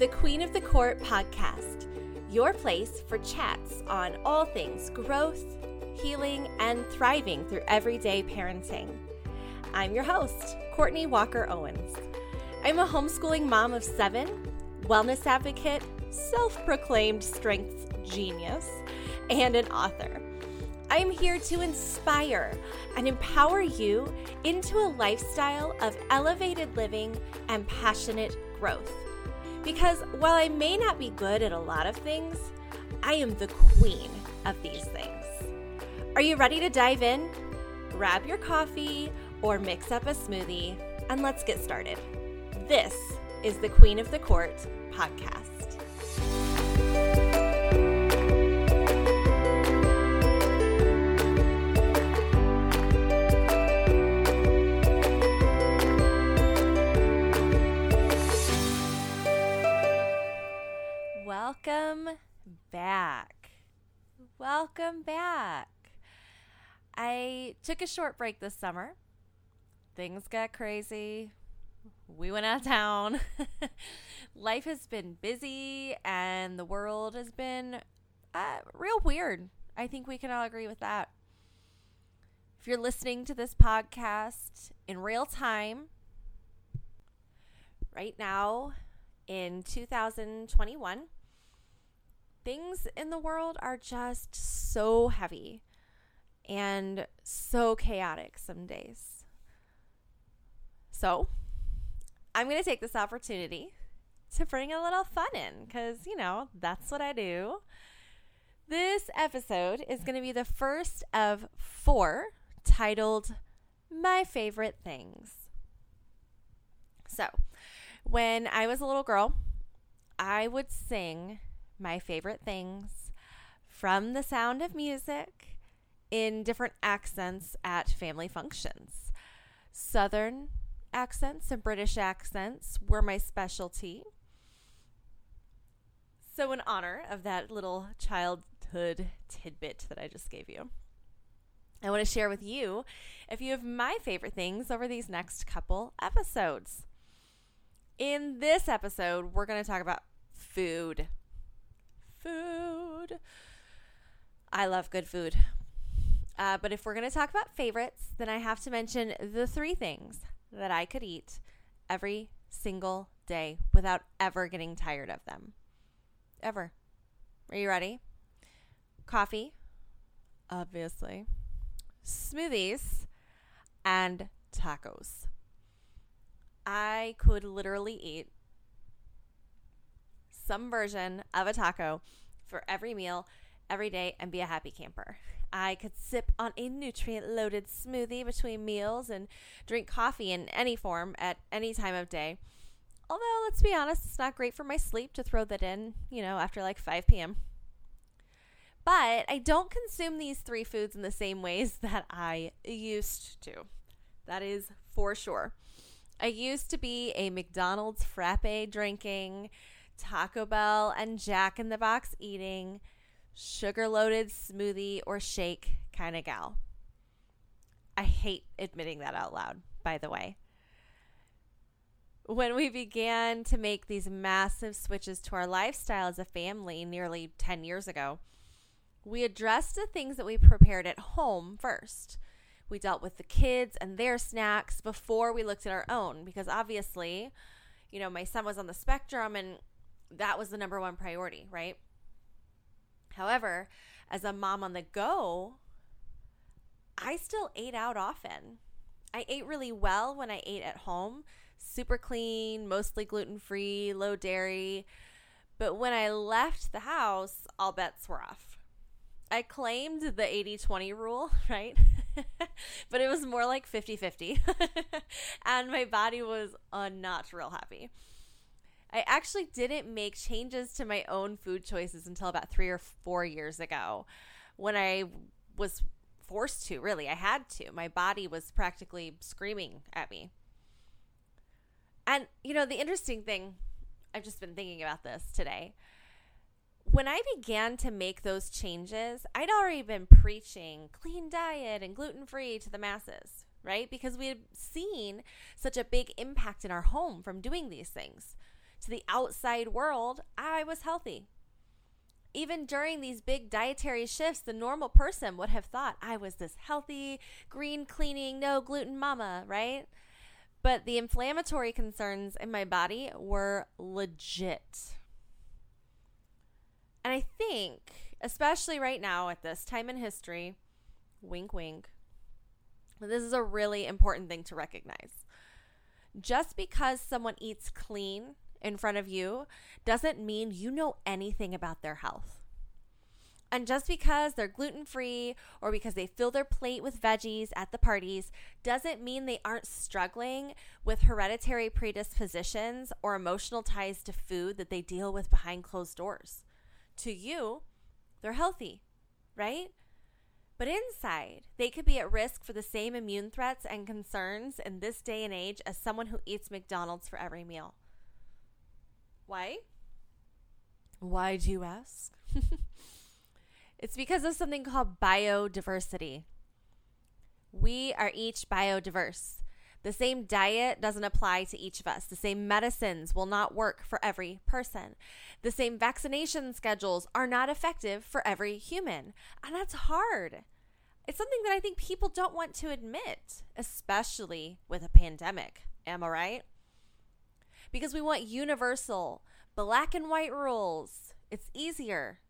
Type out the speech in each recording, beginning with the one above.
the Queen of the Court podcast, your place for chats on all things growth, healing, and thriving through everyday parenting. I'm your host, Courtney Walker Owens. I'm a homeschooling mom of seven, wellness advocate, self proclaimed strength genius, and an author. I'm here to inspire and empower you into a lifestyle of elevated living and passionate growth. Because while I may not be good at a lot of things, I am the queen of these things. Are you ready to dive in? Grab your coffee or mix up a smoothie and let's get started. This is the Queen of the Court podcast. Welcome back. Welcome back. I took a short break this summer. Things got crazy. We went out of town. Life has been busy and the world has been uh, real weird. I think we can all agree with that. If you're listening to this podcast in real time, right now in 2021, things in the world are just so heavy and so chaotic some days. So, I'm going to take this opportunity to bring a little fun in because, you know, that's what I do. This episode is going to be the first of four titled My Favorite Things. So, when I was a little girl, I would sing my favorite things from the sound of music in different accents at family functions. Southern accents and British accents were my specialty. So, in honor of that little childhood tidbit that I just gave you, I want to share with you a few of my favorite things over these next couple episodes. In this episode, we're going to talk about food food. I love good food. Uh, but if we're going to talk about favorites, then I have to mention the three things that I could eat every single day without ever getting tired of them. Ever. Are you ready? Coffee, obviously, smoothies, and tacos. I could literally eat some version of a taco for every meal every day and be a happy camper. I could sip on a nutrient loaded smoothie between meals and drink coffee in any form at any time of day. Although, let's be honest, it's not great for my sleep to throw that in, you know, after like 5 p.m. But I don't consume these three foods in the same ways that I used to. That is for sure. I used to be a McDonald's frappe drinking, Taco Bell and Jack in the Box eating, sugar loaded smoothie or shake kind of gal. I hate admitting that out loud, by the way. When we began to make these massive switches to our lifestyle as a family nearly 10 years ago, we addressed the things that we prepared at home first. We dealt with the kids and their snacks before we looked at our own because obviously, you know, my son was on the spectrum and that was the number one priority, right? However, as a mom on the go, I still ate out often. I ate really well when I ate at home, super clean, mostly gluten free, low dairy. But when I left the house, all bets were off. I claimed the 80 20 rule, right? but it was more like 50 50. and my body was uh, not real happy. I actually didn't make changes to my own food choices until about three or four years ago when I was forced to, really. I had to. My body was practically screaming at me. And, you know, the interesting thing, I've just been thinking about this today. When I began to make those changes, I'd already been preaching clean diet and gluten free to the masses, right? Because we had seen such a big impact in our home from doing these things to the outside world, I was healthy. Even during these big dietary shifts, the normal person would have thought I was this healthy, green cleaning, no gluten mama, right? But the inflammatory concerns in my body were legit. And I think, especially right now at this time in history, wink, wink, this is a really important thing to recognize. Just because someone eats clean in front of you doesn't mean you know anything about their health. And just because they're gluten free or because they fill their plate with veggies at the parties doesn't mean they aren't struggling with hereditary predispositions or emotional ties to food that they deal with behind closed doors. To you, they're healthy, right? But inside, they could be at risk for the same immune threats and concerns in this day and age as someone who eats McDonald's for every meal. Why? Why do you ask? it's because of something called biodiversity. We are each biodiverse. The same diet doesn't apply to each of us. The same medicines will not work for every person. The same vaccination schedules are not effective for every human. And that's hard. It's something that I think people don't want to admit, especially with a pandemic. Am I right? Because we want universal, black and white rules. It's easier.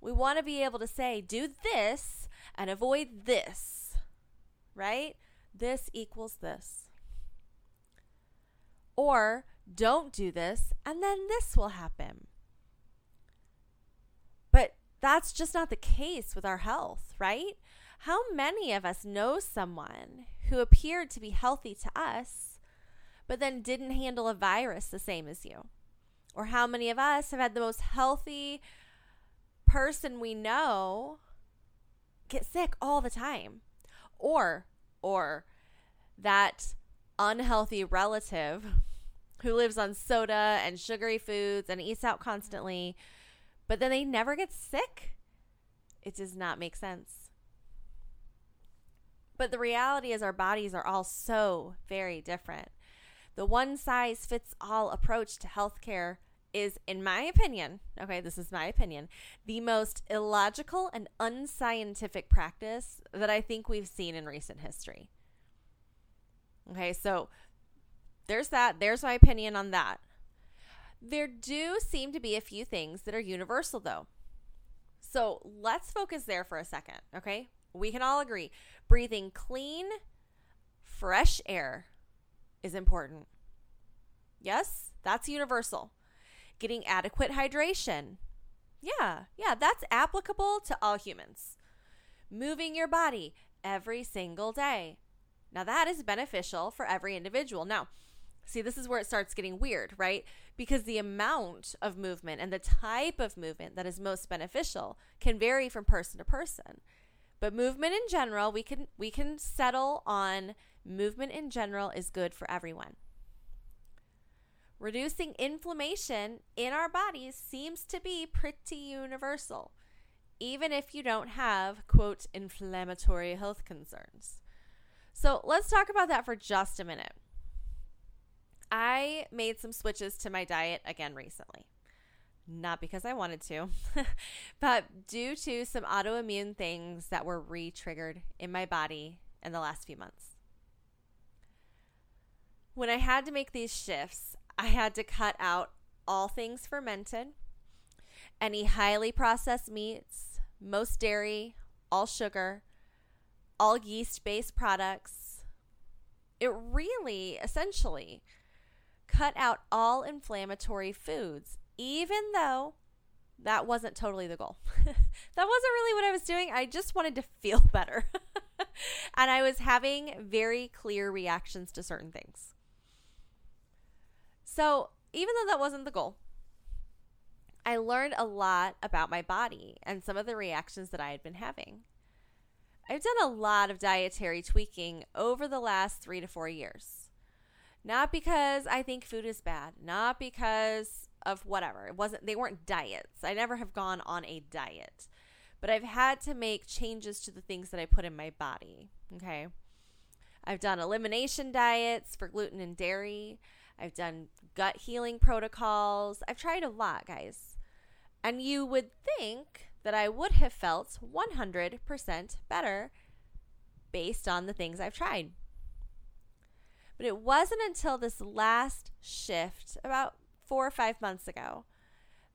We want to be able to say, do this and avoid this, right? This equals this. Or don't do this and then this will happen. But that's just not the case with our health, right? How many of us know someone who appeared to be healthy to us, but then didn't handle a virus the same as you? Or how many of us have had the most healthy person we know get sick all the time? Or, or that unhealthy relative who lives on soda and sugary foods and eats out constantly, but then they never get sick. It does not make sense. But the reality is, our bodies are all so very different. The one size fits all approach to healthcare is, in my opinion, okay, this is my opinion, the most illogical and unscientific practice that I think we've seen in recent history. Okay, so there's that. There's my opinion on that. There do seem to be a few things that are universal, though. So let's focus there for a second, okay? We can all agree breathing clean, fresh air is important. Yes, that's universal. Getting adequate hydration. Yeah, yeah, that's applicable to all humans. Moving your body every single day. Now, that is beneficial for every individual. Now, see, this is where it starts getting weird, right? Because the amount of movement and the type of movement that is most beneficial can vary from person to person. But movement in general, we can we can settle on movement in general is good for everyone. Reducing inflammation in our bodies seems to be pretty universal, even if you don't have, quote, inflammatory health concerns. So let's talk about that for just a minute. I made some switches to my diet again recently. Not because I wanted to, but due to some autoimmune things that were re triggered in my body in the last few months. When I had to make these shifts, I had to cut out all things fermented, any highly processed meats, most dairy, all sugar, all yeast based products. It really essentially cut out all inflammatory foods, even though that wasn't totally the goal. that wasn't really what I was doing. I just wanted to feel better. and I was having very clear reactions to certain things. So, even though that wasn't the goal, I learned a lot about my body and some of the reactions that I had been having. I've done a lot of dietary tweaking over the last three to four years. Not because I think food is bad, not because of whatever. It wasn't they weren't diets. I never have gone on a diet. But I've had to make changes to the things that I put in my body. Okay. I've done elimination diets for gluten and dairy. I've done gut healing protocols. I've tried a lot, guys. And you would think that I would have felt 100% better based on the things I've tried. But it wasn't until this last shift, about four or five months ago,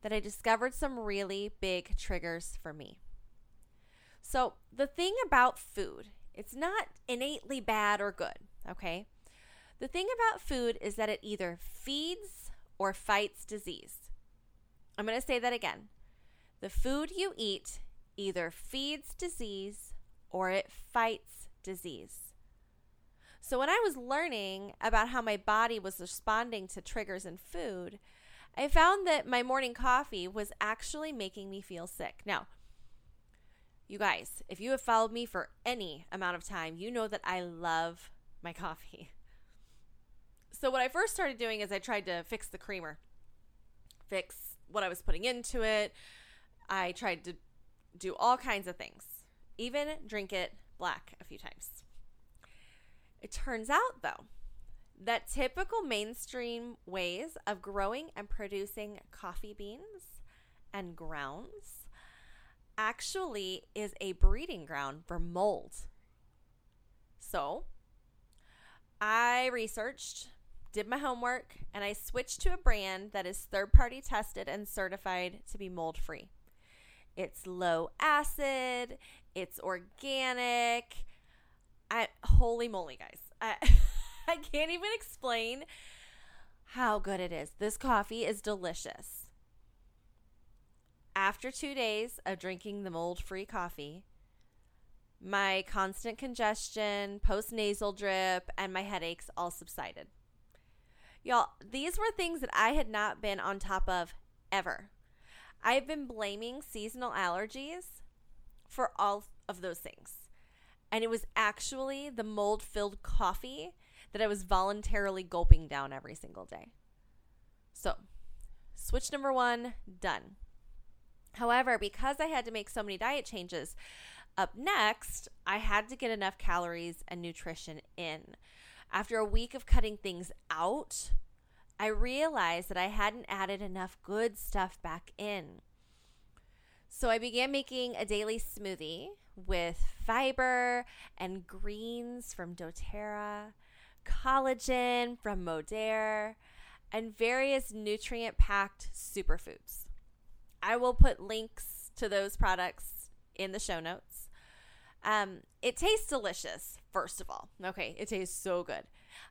that I discovered some really big triggers for me. So, the thing about food, it's not innately bad or good, okay? The thing about food is that it either feeds or fights disease. I'm going to say that again. The food you eat either feeds disease or it fights disease. So, when I was learning about how my body was responding to triggers in food, I found that my morning coffee was actually making me feel sick. Now, you guys, if you have followed me for any amount of time, you know that I love my coffee. So, what I first started doing is I tried to fix the creamer, fix what I was putting into it. I tried to do all kinds of things, even drink it black a few times. It turns out, though, that typical mainstream ways of growing and producing coffee beans and grounds actually is a breeding ground for mold. So, I researched, did my homework, and I switched to a brand that is third party tested and certified to be mold free. It's low acid, it's organic. I holy moly, guys. I I can't even explain how good it is. This coffee is delicious. After two days of drinking the mold free coffee, my constant congestion, post nasal drip, and my headaches all subsided. Y'all, these were things that I had not been on top of ever. I've been blaming seasonal allergies for all of those things. And it was actually the mold filled coffee that I was voluntarily gulping down every single day. So, switch number one, done. However, because I had to make so many diet changes, up next, I had to get enough calories and nutrition in. After a week of cutting things out, I realized that I hadn't added enough good stuff back in. So I began making a daily smoothie with fiber and greens from doTERRA collagen from Modere, and various nutrient packed superfoods. I will put links to those products in the show notes. Um, it tastes delicious, first of all. Okay, it tastes so good.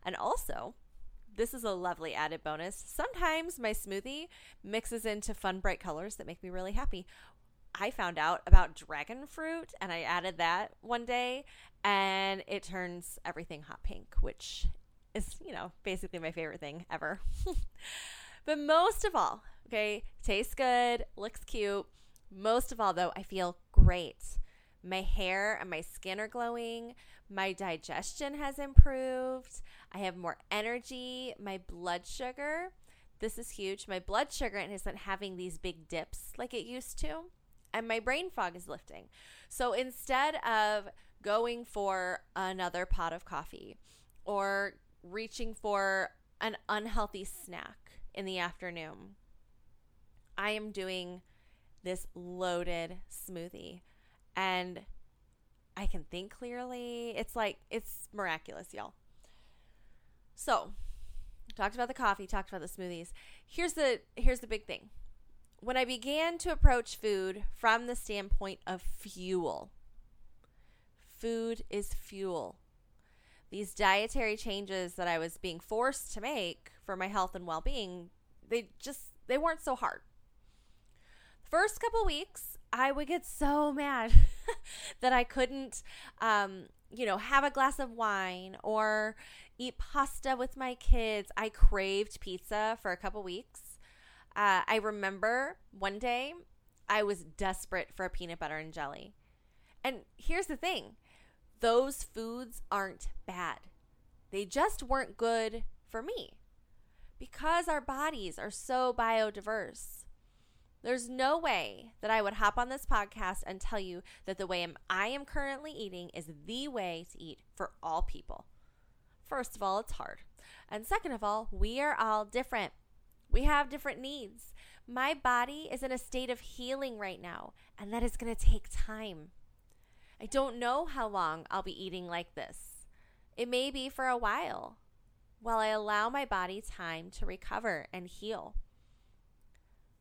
And also, this is a lovely added bonus. Sometimes my smoothie mixes into fun, bright colors that make me really happy. I found out about dragon fruit and I added that one day and it turns everything hot pink, which is, you know, basically my favorite thing ever. but most of all, okay, tastes good, looks cute. Most of all, though, I feel great. My hair and my skin are glowing. My digestion has improved. I have more energy. My blood sugar, this is huge. My blood sugar isn't having these big dips like it used to and my brain fog is lifting. So instead of going for another pot of coffee or reaching for an unhealthy snack in the afternoon, I am doing this loaded smoothie and I can think clearly. It's like, it's miraculous, y'all. So, talked about the coffee, talked about the smoothies. Here's the here's the big thing when I began to approach food from the standpoint of fuel, food is fuel. These dietary changes that I was being forced to make for my health and well-being, they just they weren't so hard. First couple weeks, I would get so mad that I couldn't um, you know, have a glass of wine or eat pasta with my kids. I craved pizza for a couple weeks uh, I remember one day I was desperate for a peanut butter and jelly. And here's the thing those foods aren't bad, they just weren't good for me because our bodies are so biodiverse. There's no way that I would hop on this podcast and tell you that the way I am currently eating is the way to eat for all people. first of all, it's hard. And second of all, we are all different. We have different needs. My body is in a state of healing right now, and that is going to take time. I don't know how long I'll be eating like this. It may be for a while while I allow my body time to recover and heal.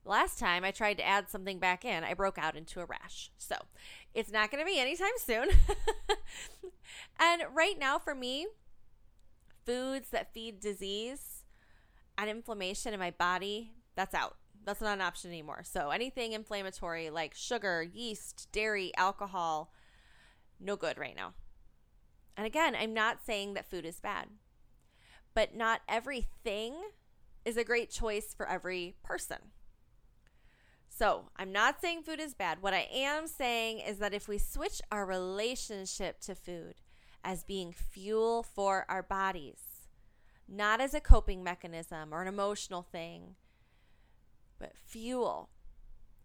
Last time I tried to add something back in, I broke out into a rash. So it's not going to be anytime soon. and right now, for me, foods that feed disease and inflammation in my body, that's out. That's not an option anymore. So anything inflammatory like sugar, yeast, dairy, alcohol, no good right now. And again, I'm not saying that food is bad, but not everything is a great choice for every person. So, I'm not saying food is bad. What I am saying is that if we switch our relationship to food as being fuel for our bodies, not as a coping mechanism or an emotional thing, but fuel.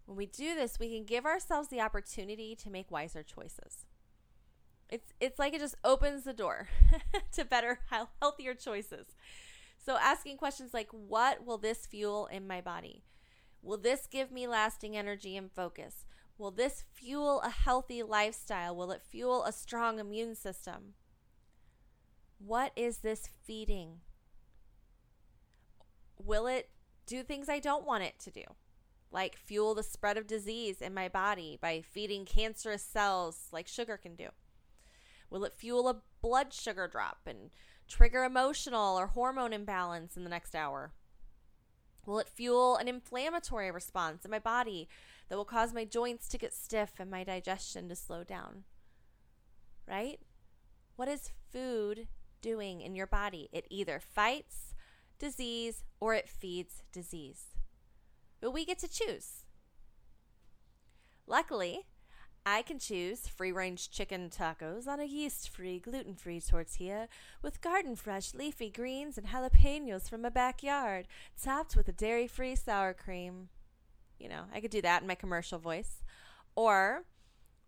When we do this, we can give ourselves the opportunity to make wiser choices. It's it's like it just opens the door to better healthier choices. So asking questions like what will this fuel in my body? Will this give me lasting energy and focus? Will this fuel a healthy lifestyle? Will it fuel a strong immune system? What is this feeding? Will it do things I don't want it to do? Like fuel the spread of disease in my body by feeding cancerous cells like sugar can do? Will it fuel a blood sugar drop and trigger emotional or hormone imbalance in the next hour? Will it fuel an inflammatory response in my body that will cause my joints to get stiff and my digestion to slow down? Right? What is food doing in your body? It either fights disease or it feeds disease. But we get to choose. Luckily, I can choose free range chicken tacos on a yeast free, gluten free tortilla with garden fresh leafy greens and jalapenos from my backyard, topped with a dairy free sour cream. You know, I could do that in my commercial voice. Or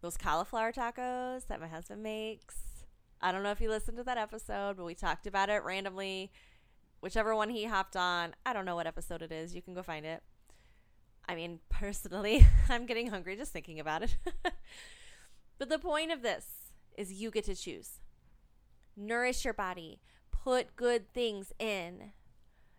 those cauliflower tacos that my husband makes. I don't know if you listened to that episode, but we talked about it randomly. Whichever one he hopped on, I don't know what episode it is. You can go find it. I mean, personally, I'm getting hungry just thinking about it. but the point of this is you get to choose. Nourish your body, put good things in.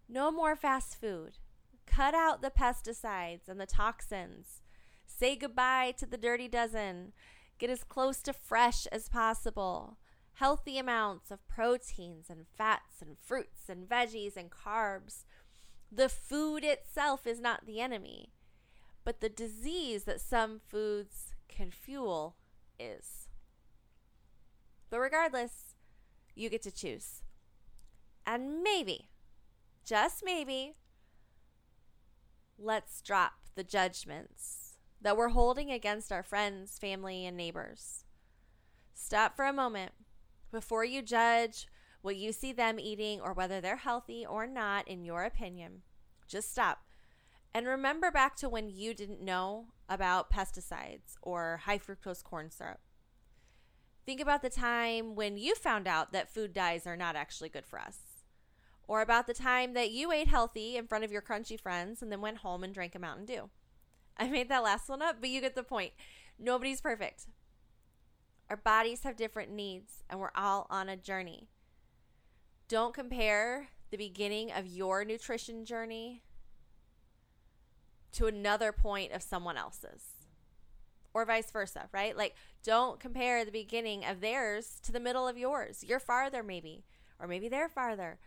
No more fast food. Cut out the pesticides and the toxins. Say goodbye to the dirty dozen. Get as close to fresh as possible. Healthy amounts of proteins and fats and fruits and veggies and carbs the food itself is not the enemy, but the disease that some foods can fuel is. But regardless, you get to choose. And maybe, just maybe, let's drop the judgments that we're holding against our friends, family, and neighbors. Stop for a moment before you judge what you see them eating or whether they're healthy or not, in your opinion. Just stop. And remember back to when you didn't know about pesticides or high fructose corn syrup. Think about the time when you found out that food dyes are not actually good for us. Or about the time that you ate healthy in front of your crunchy friends and then went home and drank a Mountain Dew. I made that last one up, but you get the point. Nobody's perfect. Our bodies have different needs, and we're all on a journey. Don't compare the beginning of your nutrition journey to another point of someone else's. Or vice versa, right? Like, don't compare the beginning of theirs to the middle of yours. You're farther, maybe, or maybe they're farther,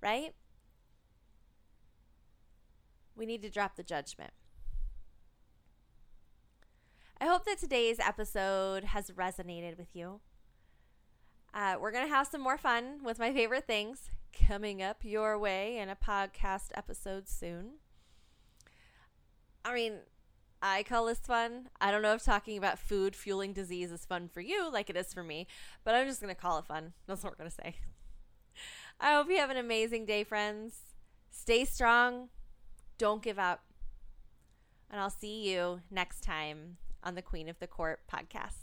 right? We need to drop the judgment. I hope that today's episode has resonated with you. Uh, we're going to have some more fun with my favorite things coming up your way in a podcast episode soon. I mean, I call this fun. I don't know if talking about food fueling disease is fun for you like it is for me, but I'm just going to call it fun. That's what we're going to say. I hope you have an amazing day, friends. Stay strong. Don't give up. And I'll see you next time on the Queen of the Court podcast.